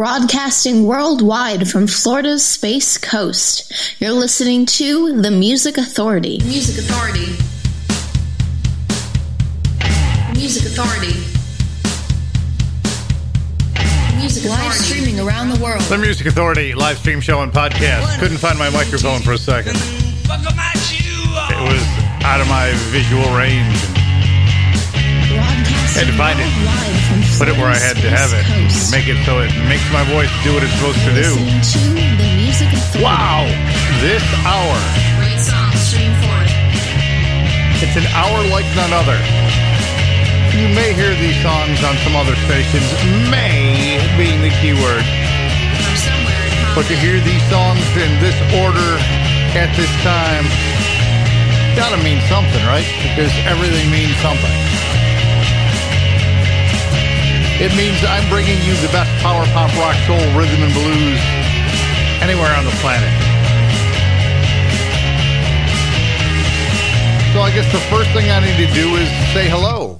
Broadcasting worldwide from Florida's Space Coast. You're listening to The Music Authority. Music Authority. Music Authority. Music Authority Live Authority. streaming around the world. The Music Authority live stream show and podcast. Couldn't find my microphone for a second. It was out of my visual range. Broadcasting Had to find it. Put it where I had to have it. Florida's Space Coast. Make it so it makes my voice do what it's supposed to do. Listening to The Music Authority. Wow! This hour. Great song, stream forth. It's an hour like none other. You may hear these songs on some other stations, may being the key word. From somewhere in But to hear these songs in this order at this time, gotta mean something, right? Because everything means something. It means I'm bringing you the best power pop, rock, soul, rhythm, and blues anywhere on the planet. So I guess the first thing I need to do is say hello.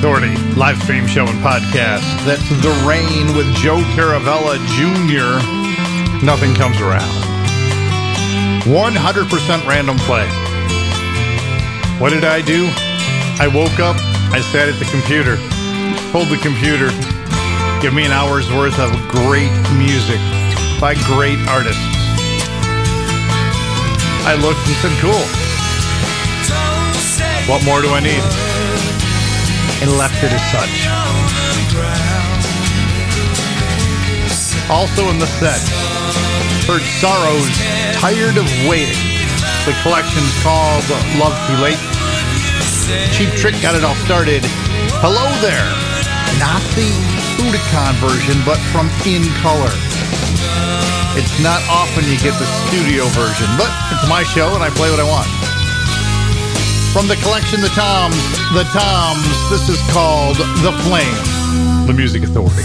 Authority live stream show and podcast. That's The Reign with Joe Caravella Jr. Nothing comes around. 100% random play. What did I do? I woke up, I sat at the computer, told the computer, give me an hour's worth of great music by great artists. I looked and said, cool. What more do I need? And left it as such. Also in the set, heard Sorrows Tired of Waiting. The collection's called Love Too Late. Cheap Trick got it all started. Hello there. Not the Budokan version, but from In Color. It's not often you get the studio version, but it's my show and I play what I want. From the collection The Toms, The Toms, this is called The Flame, The Music Authority.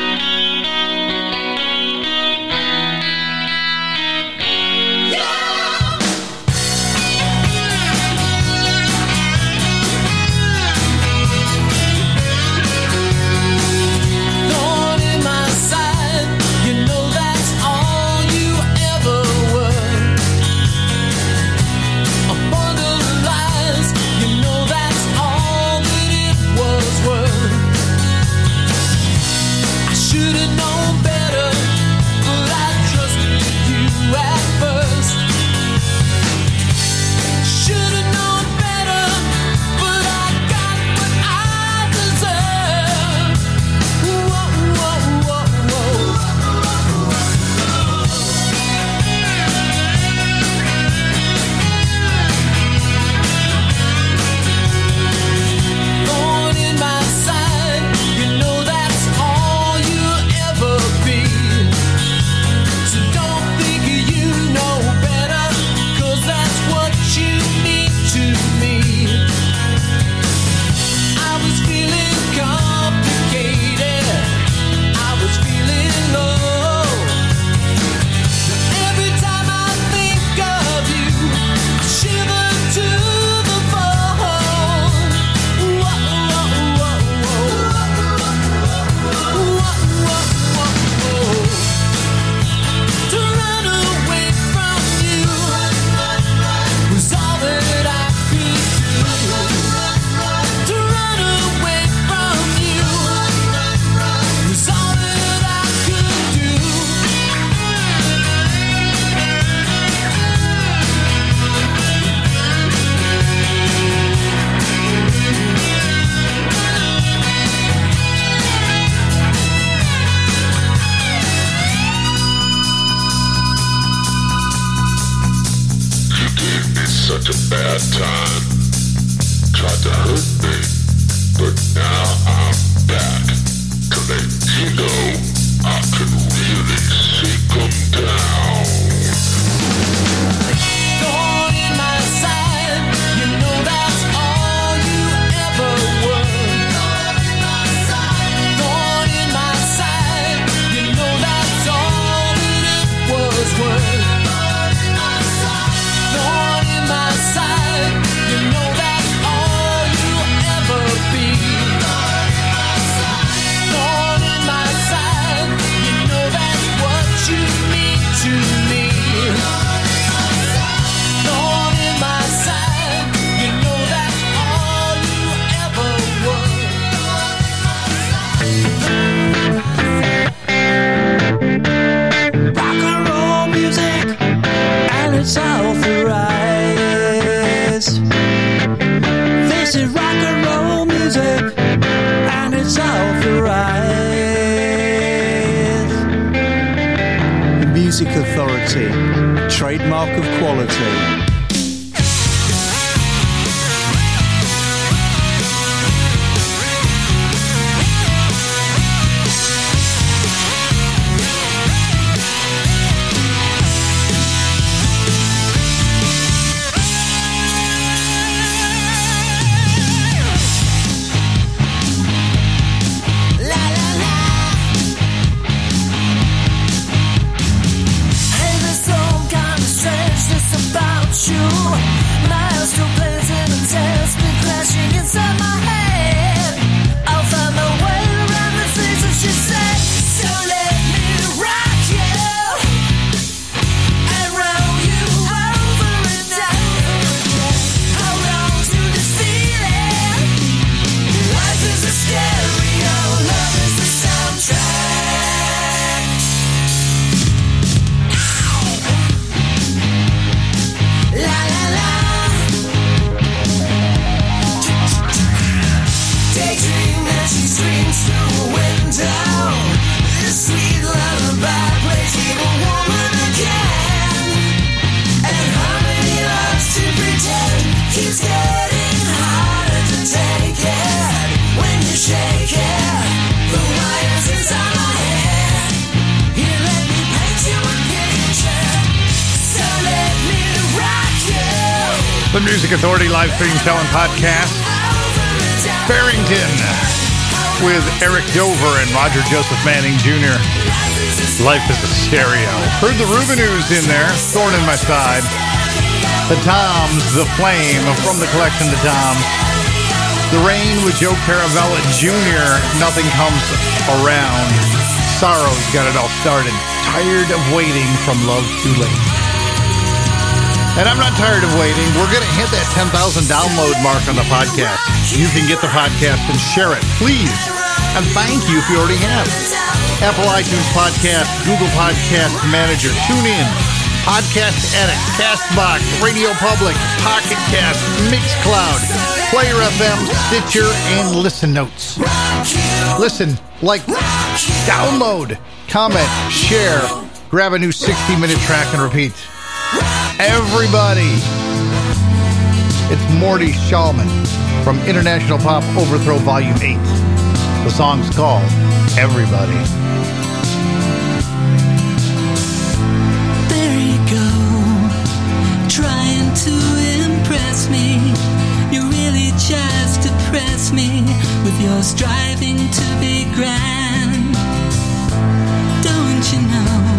Stream show podcast. Farrington. with Eric Dover and Roger Joseph Manning Jr. Life is a stereo. Heard the Rubinoos in there, thorn in my side. The Toms, The Flame from the collection The Toms. The Reign with Joe Caravella Jr. Nothing comes around. Sorrow's got it all started. Tired of waiting from Love Too Late. And I'm not tired of waiting. We're going to hit that 10,000 download mark on the podcast. You can get the podcast and share it, please. And thank you if you already have. Apple iTunes Podcast, Google Podcast Manager, TuneIn, Podcast Addict, Castbox, Radio Public, Pocket Cast, Mixcloud, Player FM, Stitcher, and Listen Notes. Listen, like, download, comment, share, grab a new 60 minute track and repeat. Everybody, it's Morty Shallman from International Pop Overthrow Volume 8. The song's called Everybody. There you go, trying to impress me. You really just depress me with your striving to be grand. Don't you know?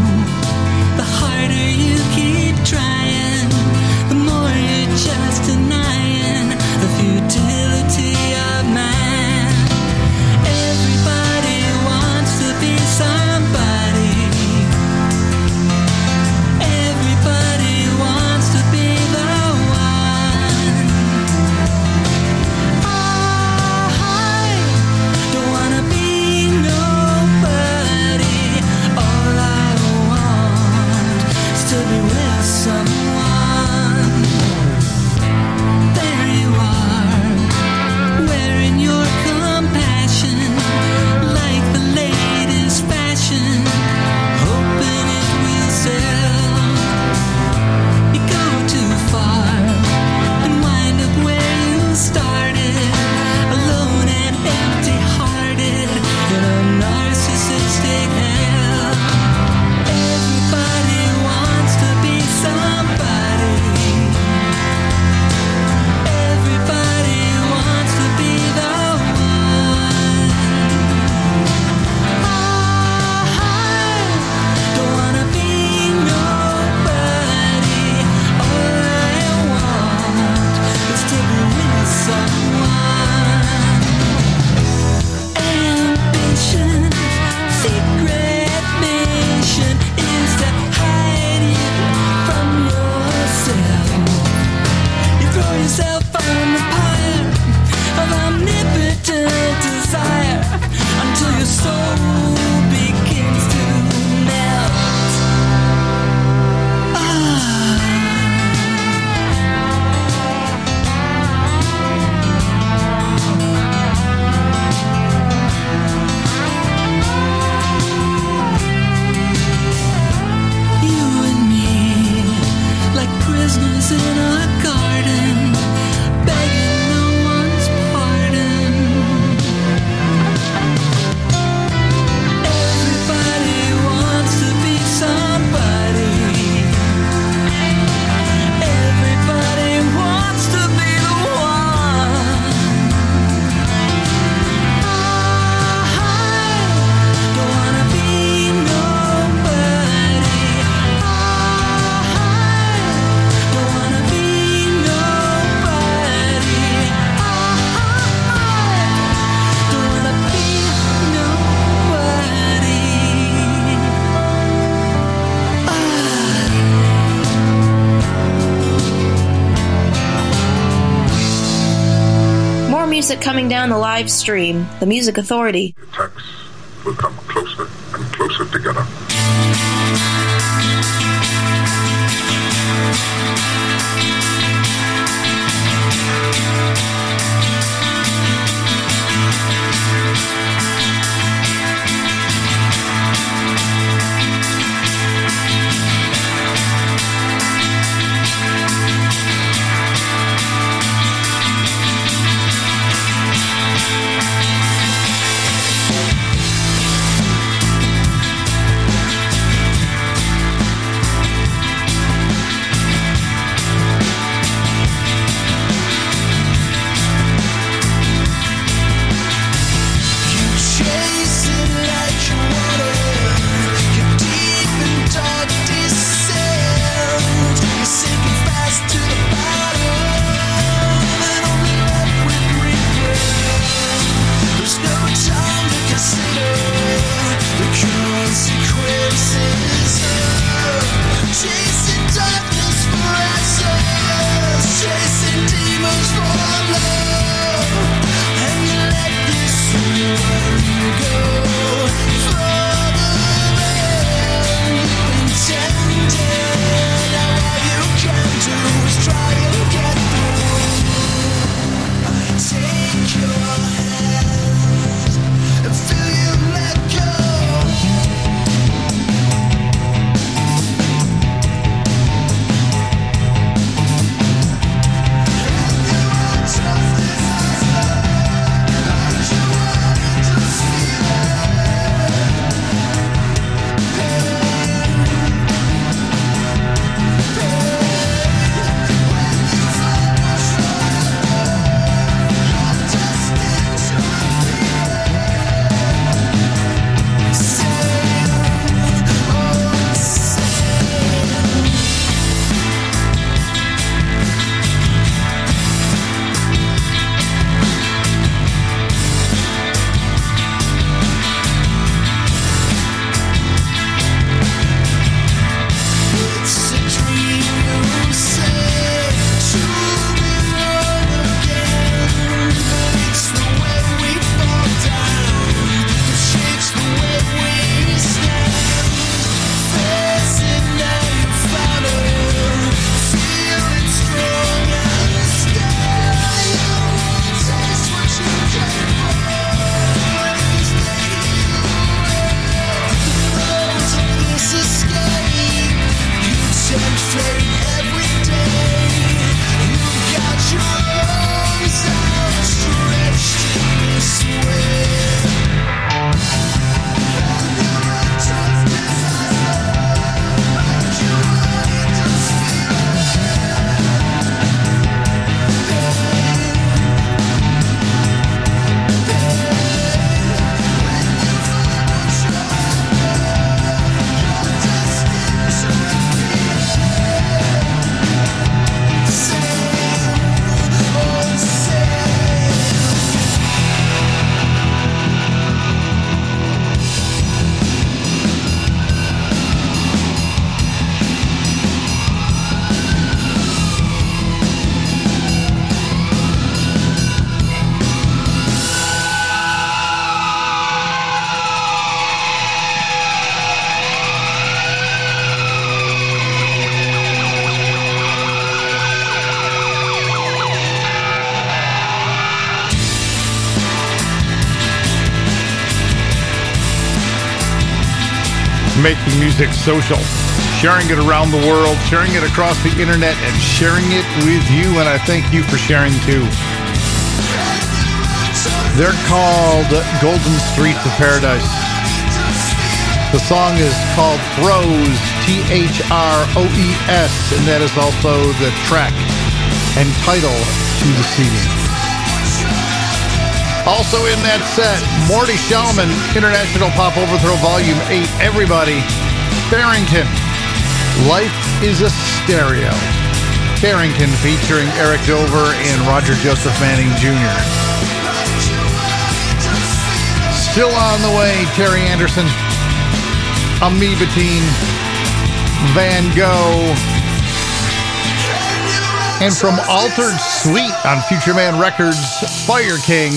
Music coming down the live stream. The Music Authority. attacks will come closer and closer together. Making music social, sharing it around the world, sharing it across the internet, and sharing it with you. And I thank you for sharing too. They're called Golden Streets of Paradise. The song is called Throes, T H R O E S, and that is also the track and title to the CD. Also in that set, Morty Shellman, International Pop Overthrow Volume 8, Everybody, Farrington, Life is a Stereo. Farrington featuring Eric Dover and Roger Joseph Manning Jr. Still on the way, Terry Anderson, Amoeba Van Gogh, and from Altered Sweet on Future Man Records, Fire King.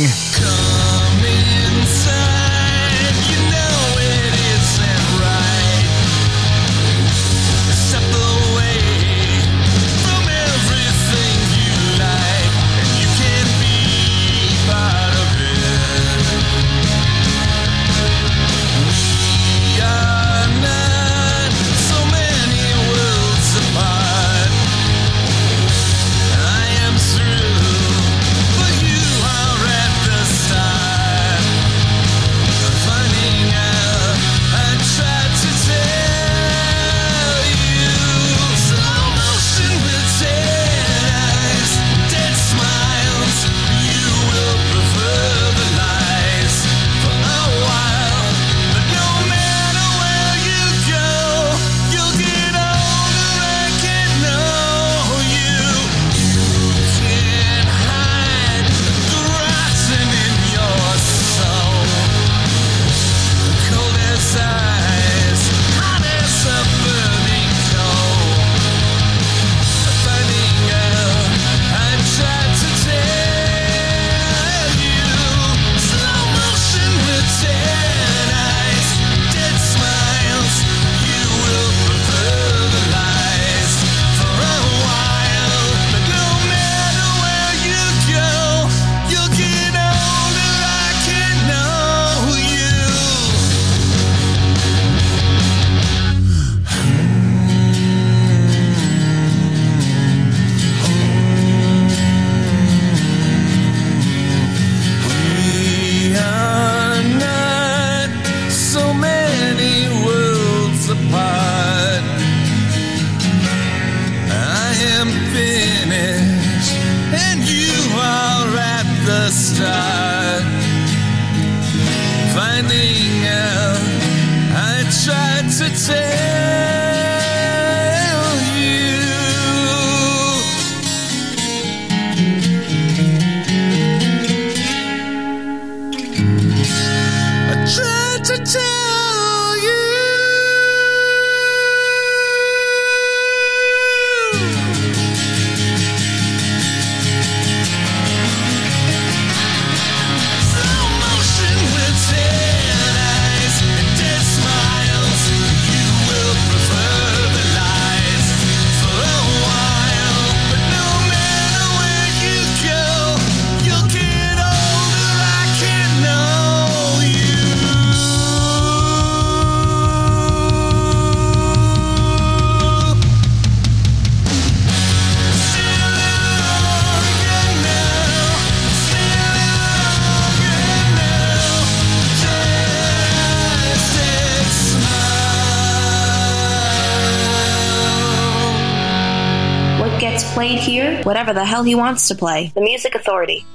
Whatever the hell he wants to play. The Music Authority.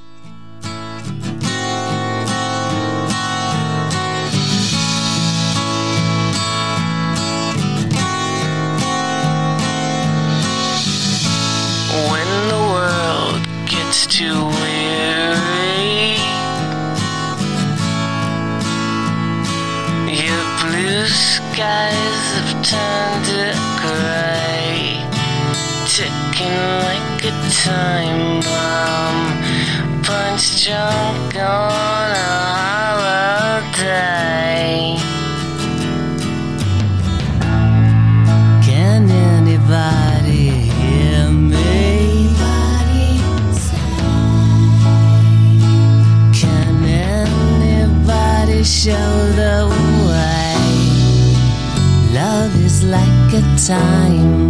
When the world time bomb, punch drunk on a holiday. Can anybody hear me? Can anybody show the way? love is like a time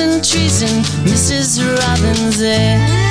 and treason, Mrs. Robbins, eh?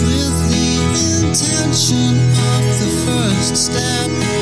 with the intention of the first step.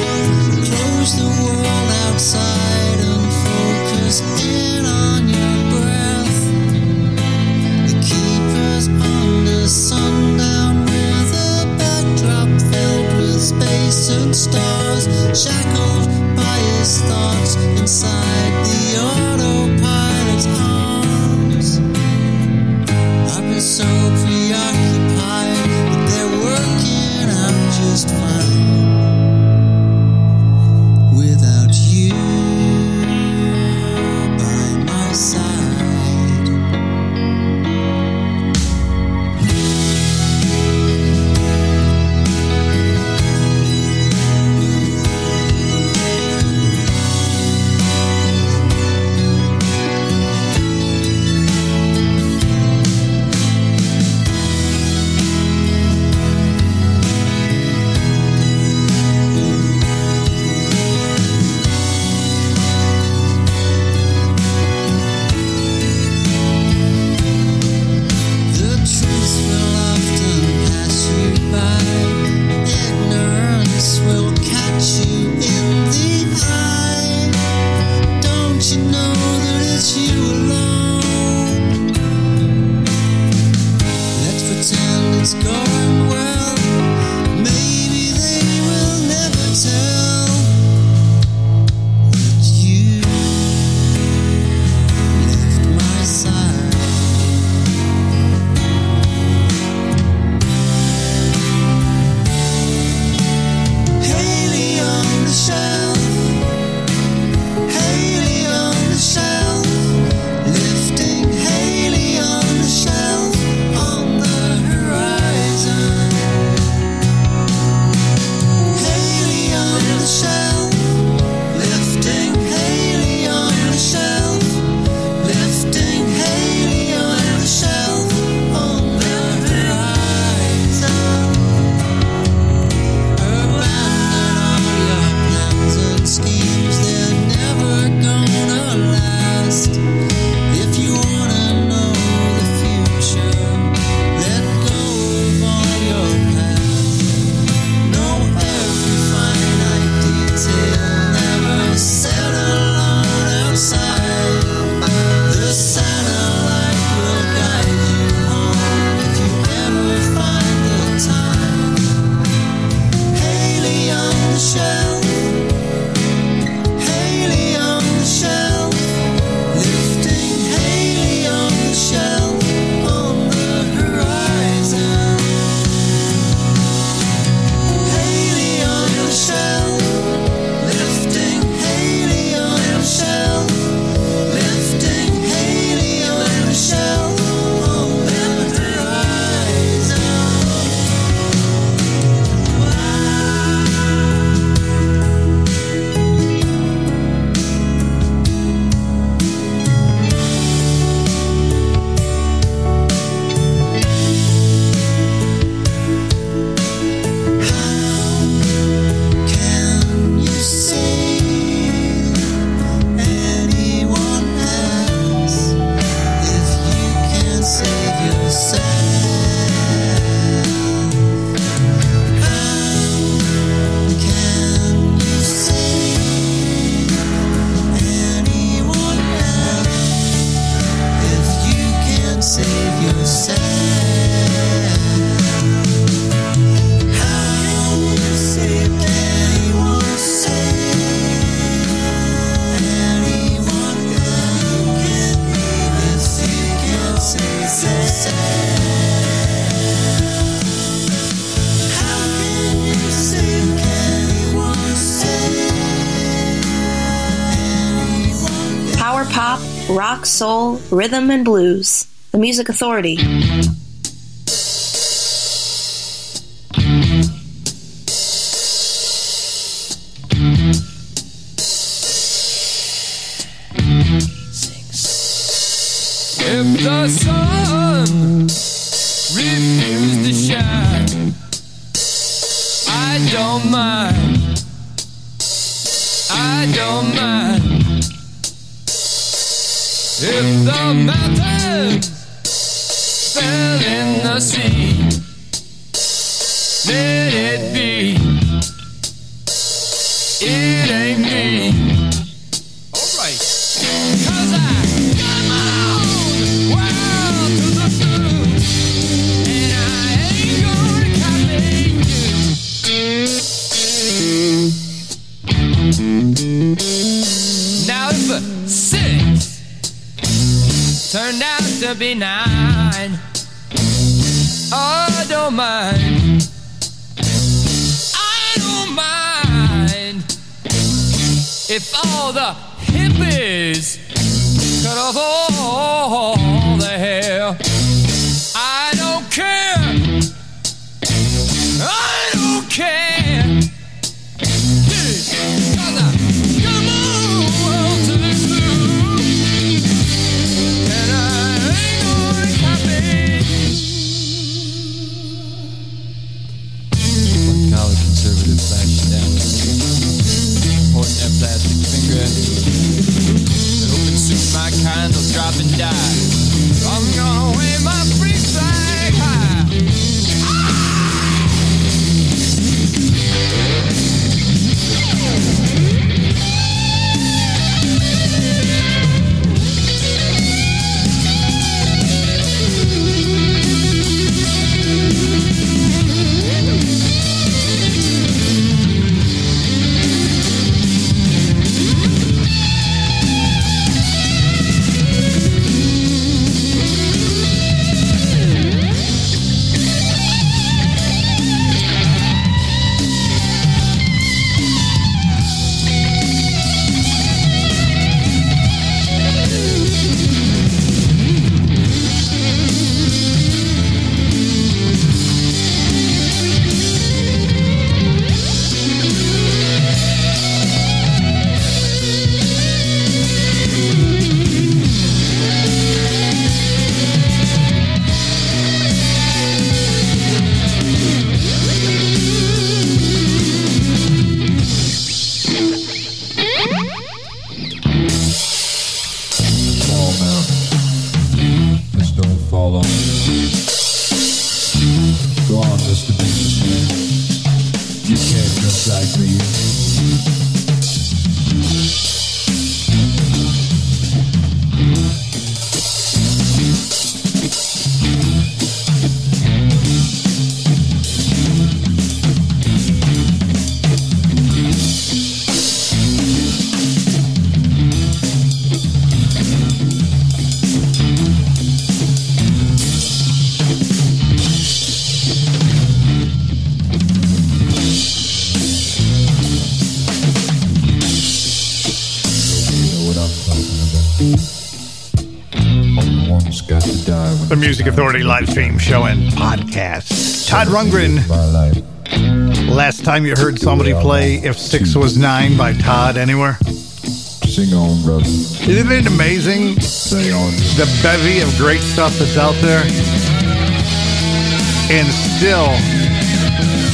soul, rhythm, and blues. The Music Authority. if all the hippies cut off all. Will drop and die. Don't Music Authority live stream show and podcast. Todd Rundgren. Last time you heard somebody play If Six Was Nine by Todd anywhere? Sing on, brother. Isn't it amazing Say on. the bevy of great stuff that's out there? And still,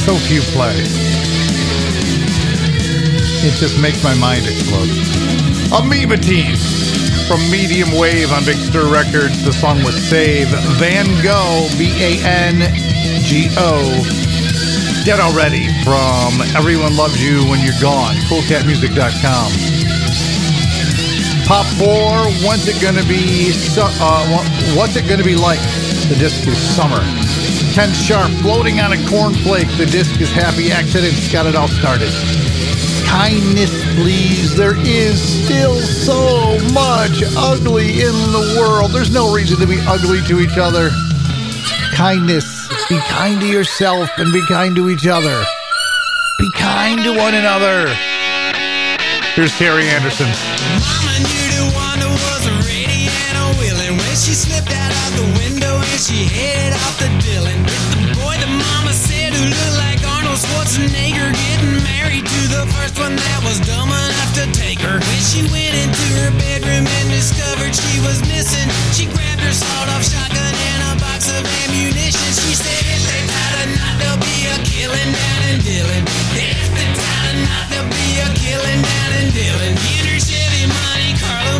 so few play. It just makes my mind explode. Amoeba Teen from Medium Wave on Big Stir Records. The song was Save. Van Gogh, V A N G O. Dead Already from Everyone Loves You When You're Gone. CoolCatMusic.com. Pop 4, what's it gonna be? Uh, what's it gonna be like? The disc is Summer. Ken Sharp, floating on a cornflake. The disc is Happy Accidents. Got it all started. Kindness, please. There is still so much ugly in the world. There's no reason to be ugly to each other. Kindness. Be kind to yourself and be kind to each other. Be kind to one another. Here's Terry Anderson. Mama knew wonder was a willing when she slipped out of the window and she headed off the. The boy mama said who looked like Schwarzenegger getting married to the first one that was dumb enough to take her. When she went into her bedroom and discovered she was missing, she grabbed her sawed-off shotgun and a box of ammunition. She said if they tied a knot, there'll be a killing down in Dillon. If they tied a knot, there'll be a killing down in Dillon. In her Chevy Monte Carlo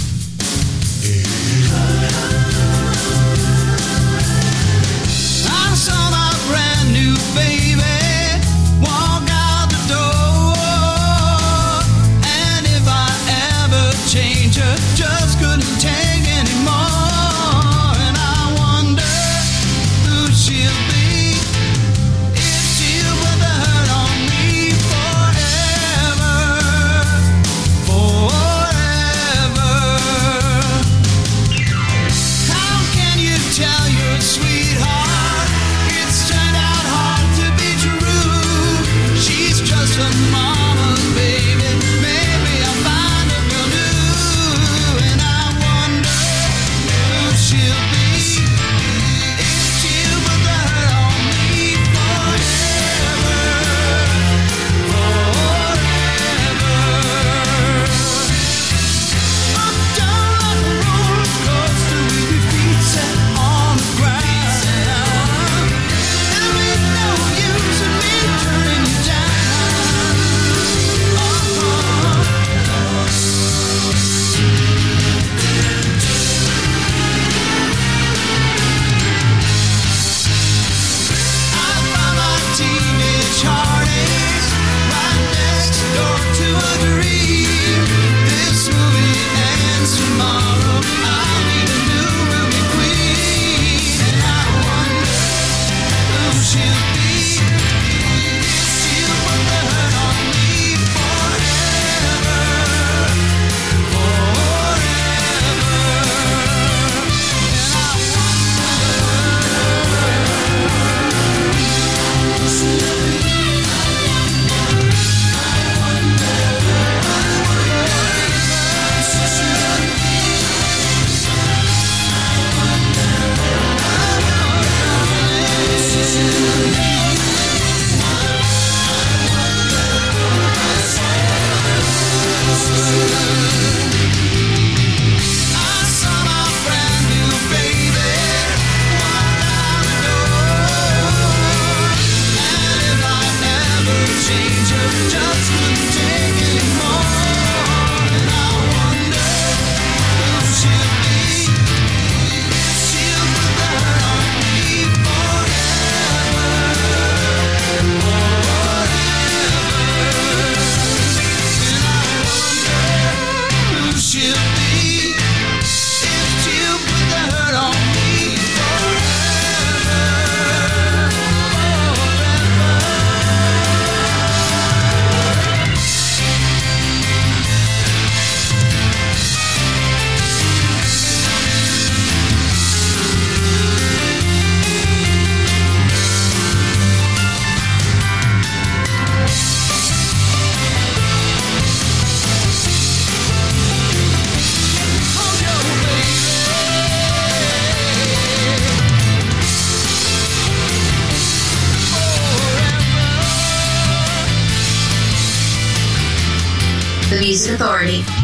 Authority.